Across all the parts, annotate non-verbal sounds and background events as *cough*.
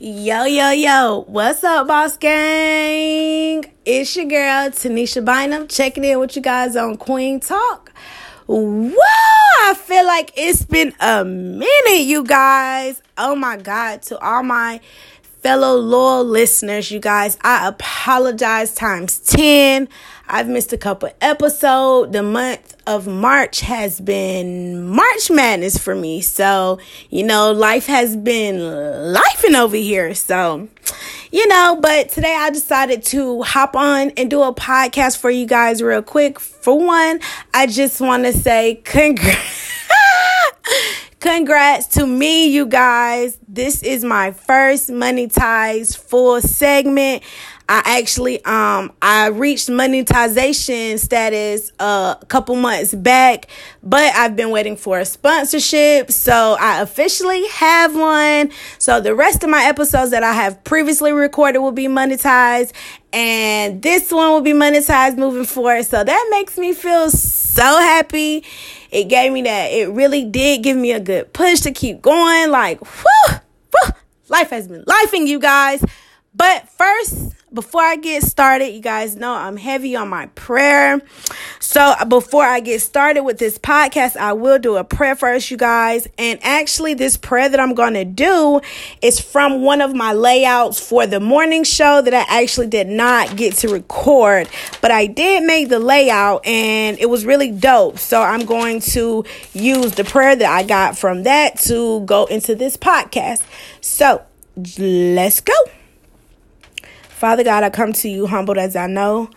Yo, yo, yo, what's up, boss gang? It's your girl, Tanisha Bynum, checking in with you guys on Queen Talk. Wow, I feel like it's been a minute, you guys. Oh my God, to all my fellow loyal listeners, you guys, I apologize times 10. I've missed a couple episodes. The month of March has been March Madness for me. So, you know, life has been lifing over here. So, you know, but today I decided to hop on and do a podcast for you guys real quick. For one, I just want to say congrats. *laughs* Congrats to me, you guys. This is my first monetized full segment. I actually um I reached monetization status uh, a couple months back, but I've been waiting for a sponsorship, so I officially have one. So the rest of my episodes that I have previously recorded will be monetized and this one will be monetized moving forward. So that makes me feel so happy. It gave me that it really did give me a good push to keep going like whew, life has been lifing you guys. But first, before I get started, you guys know I'm heavy on my prayer. So uh, before I get started with this podcast, I will do a prayer first, you guys. And actually, this prayer that I'm going to do is from one of my layouts for the morning show that I actually did not get to record, but I did make the layout and it was really dope. So I'm going to use the prayer that I got from that to go into this podcast. So let's go. Father God, I come to you humbled as I know.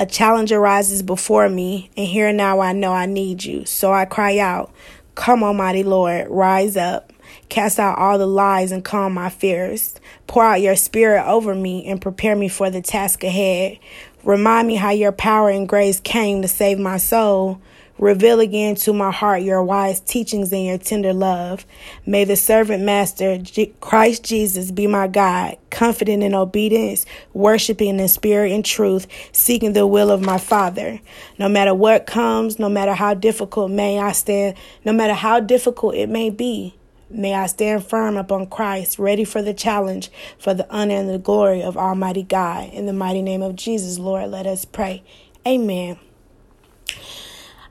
A challenge arises before me, and here and now I know I need you. So I cry out, Come, Almighty Lord, rise up. Cast out all the lies and calm my fears. Pour out your spirit over me and prepare me for the task ahead. Remind me how your power and grace came to save my soul. Reveal again to my heart your wise teachings and your tender love. May the servant master, Christ Jesus, be my guide, confident in obedience, worshiping in spirit and truth, seeking the will of my Father. No matter what comes, no matter how difficult may I stand, no matter how difficult it may be, May I stand firm upon Christ, ready for the challenge, for the honor and the glory of Almighty God. In the mighty name of Jesus, Lord, let us pray. Amen.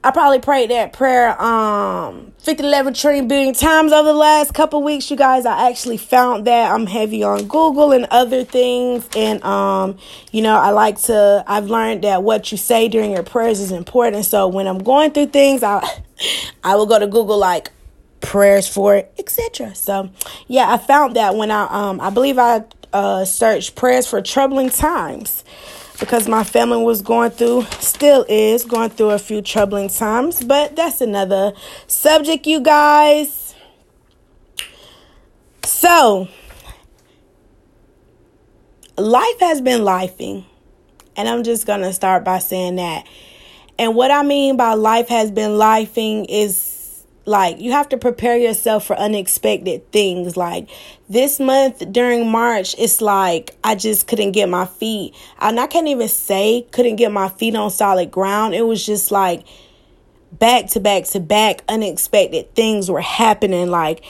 I probably prayed that prayer um 50 11 trillion billion times over the last couple weeks. You guys I actually found that I'm heavy on Google and other things. And um you know I like to I've learned that what you say during your prayers is important. So when I'm going through things I *laughs* I will go to Google like prayers for it etc so yeah I found that when I um I believe I uh searched prayers for troubling times because my family was going through, still is going through a few troubling times, but that's another subject, you guys. So, life has been lifing, and I'm just to start by saying that. And what I mean by life has been lifing is like you have to prepare yourself for unexpected things. Like this month during march it's like i just couldn't get my feet. And i can't even say couldn't get my feet on solid ground. It was just like back to back to back unexpected things were happening. Like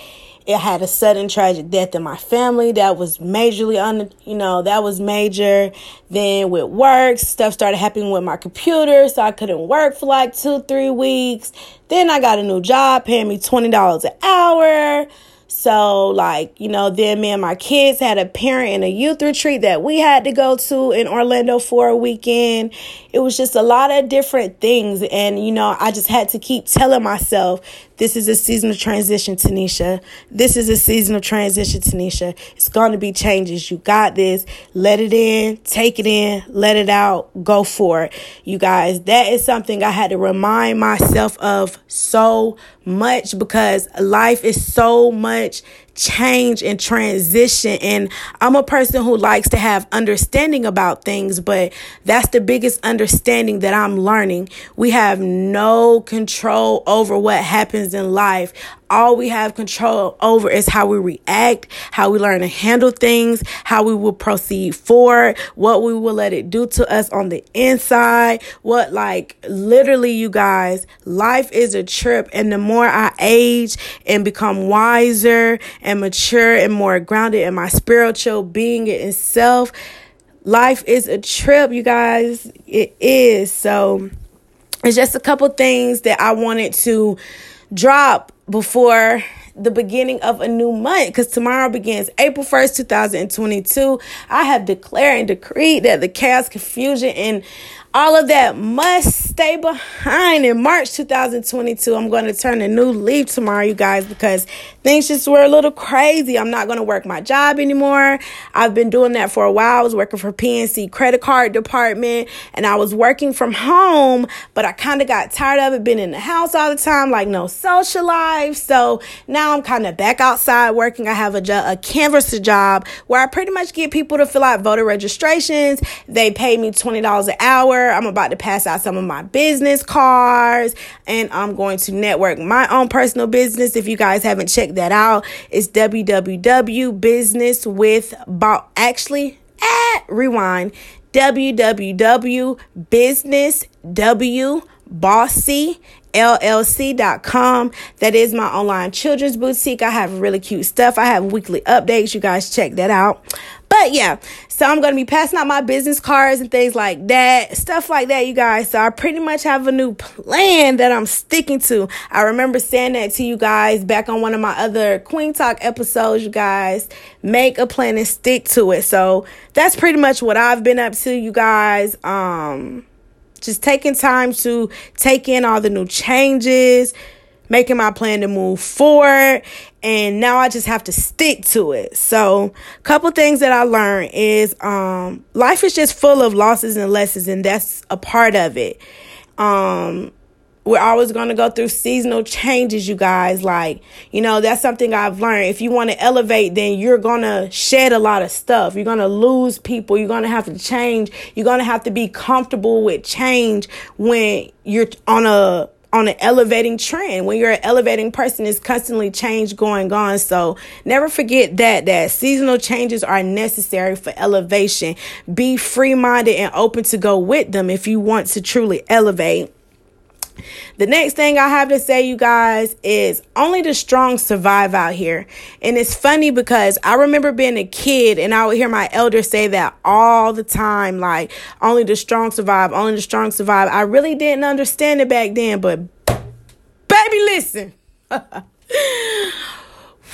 it had a sudden tragic death in my family that was majorly on you know that was major then with work stuff started happening with my computer so i couldn't work for like two three weeks then i got a new job paying me $20 an hour so, like, you know, then me and my kids had a parent and a youth retreat that we had to go to in Orlando for a weekend. It was just a lot of different things. And, you know, I just had to keep telling myself this is a season of transition, Tanisha. This is a season of transition, Tanisha. It's going to be changes. You got this. Let it in, take it in, let it out, go for it. You guys, that is something I had to remind myself of so much because life is so much change and transition. And I'm a person who likes to have understanding about things, but that's the biggest understanding that I'm learning. We have no control over what happens in life. All we have control over is how we react, how we learn to handle things, how we will proceed forward, what we will let it do to us on the inside. What, like, literally, you guys, life is a trip. And the more I age and become wiser and mature and more grounded in my spiritual being itself, life is a trip, you guys. It is. So, it's just a couple things that I wanted to drop before the beginning of a new month because tomorrow begins April 1st, 2022. I have declared and decreed that the chaos, confusion, and all of that must stay behind in March 2022. I'm going to turn a new leaf tomorrow, you guys, because things just were a little crazy. I'm not going to work my job anymore. I've been doing that for a while. I was working for PNC credit card department and I was working from home, but I kind of got tired of it being in the house all the time, like no social life. So now I'm kind of back outside working. I have a, jo- a canvasser job where I pretty much get people to fill out voter registrations. They pay me $20 an hour. I'm about to pass out some of my business cards and I'm going to network my own personal business. If you guys haven't checked that out, it's www.business with actually at rewind www.businesswbossy llc.com that is my online children's boutique. I have really cute stuff. I have weekly updates. You guys check that out but yeah, so I'm going to be passing out my business cards and things like that, stuff like that, you guys. So I pretty much have a new plan that I'm sticking to. I remember saying that to you guys back on one of my other Queen Talk episodes, you guys. Make a plan and stick to it. So that's pretty much what I've been up to, you guys. Um, just taking time to take in all the new changes making my plan to move forward and now I just have to stick to it. So, a couple things that I learned is um life is just full of losses and lessons and that's a part of it. Um we're always going to go through seasonal changes, you guys. Like, you know, that's something I've learned. If you want to elevate, then you're going to shed a lot of stuff. You're going to lose people. You're going to have to change. You're going to have to be comfortable with change when you're on a on an elevating trend. When you're an elevating person, it's constantly change going on. So never forget that that seasonal changes are necessary for elevation. Be free minded and open to go with them if you want to truly elevate. The next thing I have to say, you guys, is only the strong survive out here. And it's funny because I remember being a kid and I would hear my elders say that all the time like, only the strong survive, only the strong survive. I really didn't understand it back then, but baby, listen. *laughs*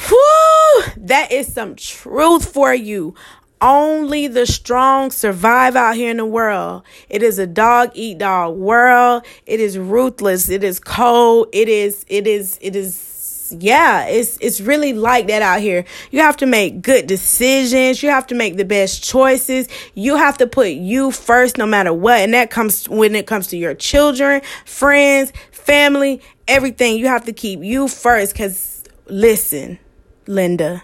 Whew, that is some truth for you. Only the strong survive out here in the world. It is a dog eat dog world. It is ruthless. It is cold. It is, it is, it is, yeah, it's, it's really like that out here. You have to make good decisions. You have to make the best choices. You have to put you first no matter what. And that comes when it comes to your children, friends, family, everything. You have to keep you first. Cause listen, Linda,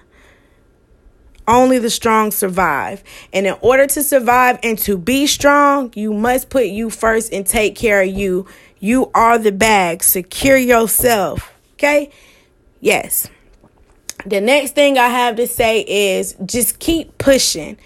only the strong survive. And in order to survive and to be strong, you must put you first and take care of you. You are the bag. Secure yourself. Okay? Yes. The next thing I have to say is just keep pushing.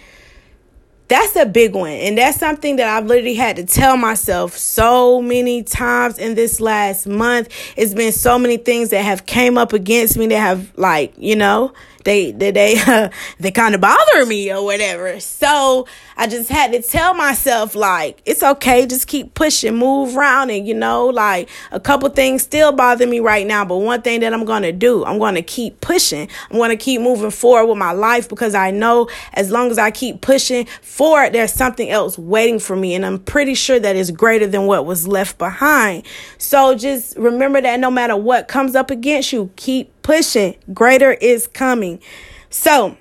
That's a big one. And that's something that I've literally had to tell myself so many times in this last month. It's been so many things that have came up against me that have like, you know, they they they *laughs* they kind of bother me or whatever. So I just had to tell myself like it's okay, just keep pushing, move around, and you know like a couple things still bother me right now, but one thing that I'm gonna do, I'm gonna keep pushing. I'm gonna keep moving forward with my life because I know as long as I keep pushing forward, there's something else waiting for me, and I'm pretty sure that is greater than what was left behind. So just remember that no matter what comes up against you, keep pushing. Greater is coming. So,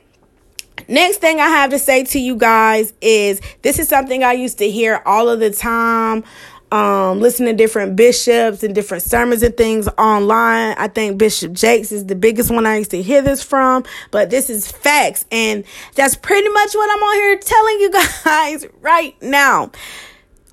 next thing I have to say to you guys is this is something I used to hear all of the time. Um, listen to different bishops and different sermons and things online. I think Bishop Jakes is the biggest one I used to hear this from, but this is facts. And that's pretty much what I'm on here telling you *laughs* guys right now.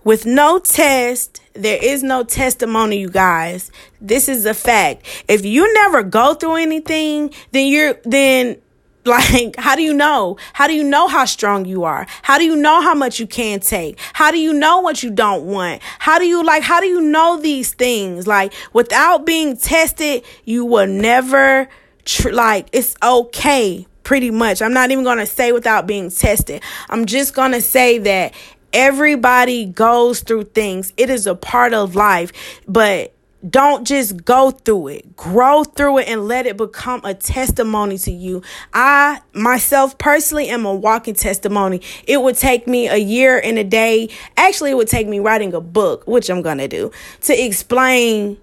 With no test, there is no testimony, you guys. This is a fact. If you never go through anything, then you're, then *laughs* like, how do you know? How do you know how strong you are? How do you know how much you can take? How do you know what you don't want? How do you like, how do you know these things? Like, without being tested, you will never, tr- like, it's okay, pretty much. I'm not even going to say without being tested. I'm just going to say that everybody goes through things. It is a part of life, but don't just go through it. Grow through it and let it become a testimony to you. I myself personally am a walking testimony. It would take me a year and a day. Actually, it would take me writing a book, which I'm going to do, to explain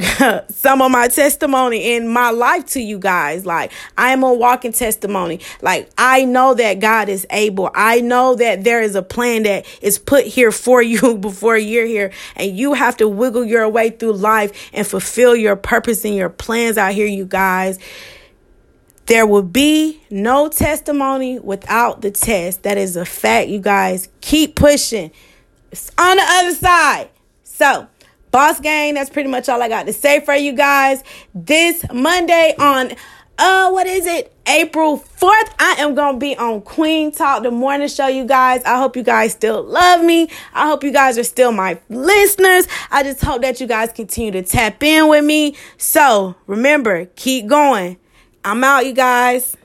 *laughs* some of my testimony in my life to you guys. Like, I am a walking testimony. Like, I know that God is able. I know that there is a plan that is put here for you *laughs* before you're here. And you have to wiggle your way through life and fulfill your purpose and your plans out here, you guys. There will be no testimony without the test. That is a fact, you guys. Keep pushing. It's on the other side. So, Boss Gang, that's pretty much all I got to say for you guys. This Monday on uh what is it? April 4th, I am to be on Queen Talk the morning show you guys. I hope you guys still love me. I hope you guys are still my listeners. I just hope that you guys continue to tap in with me. So, remember, keep going. I'm out you guys.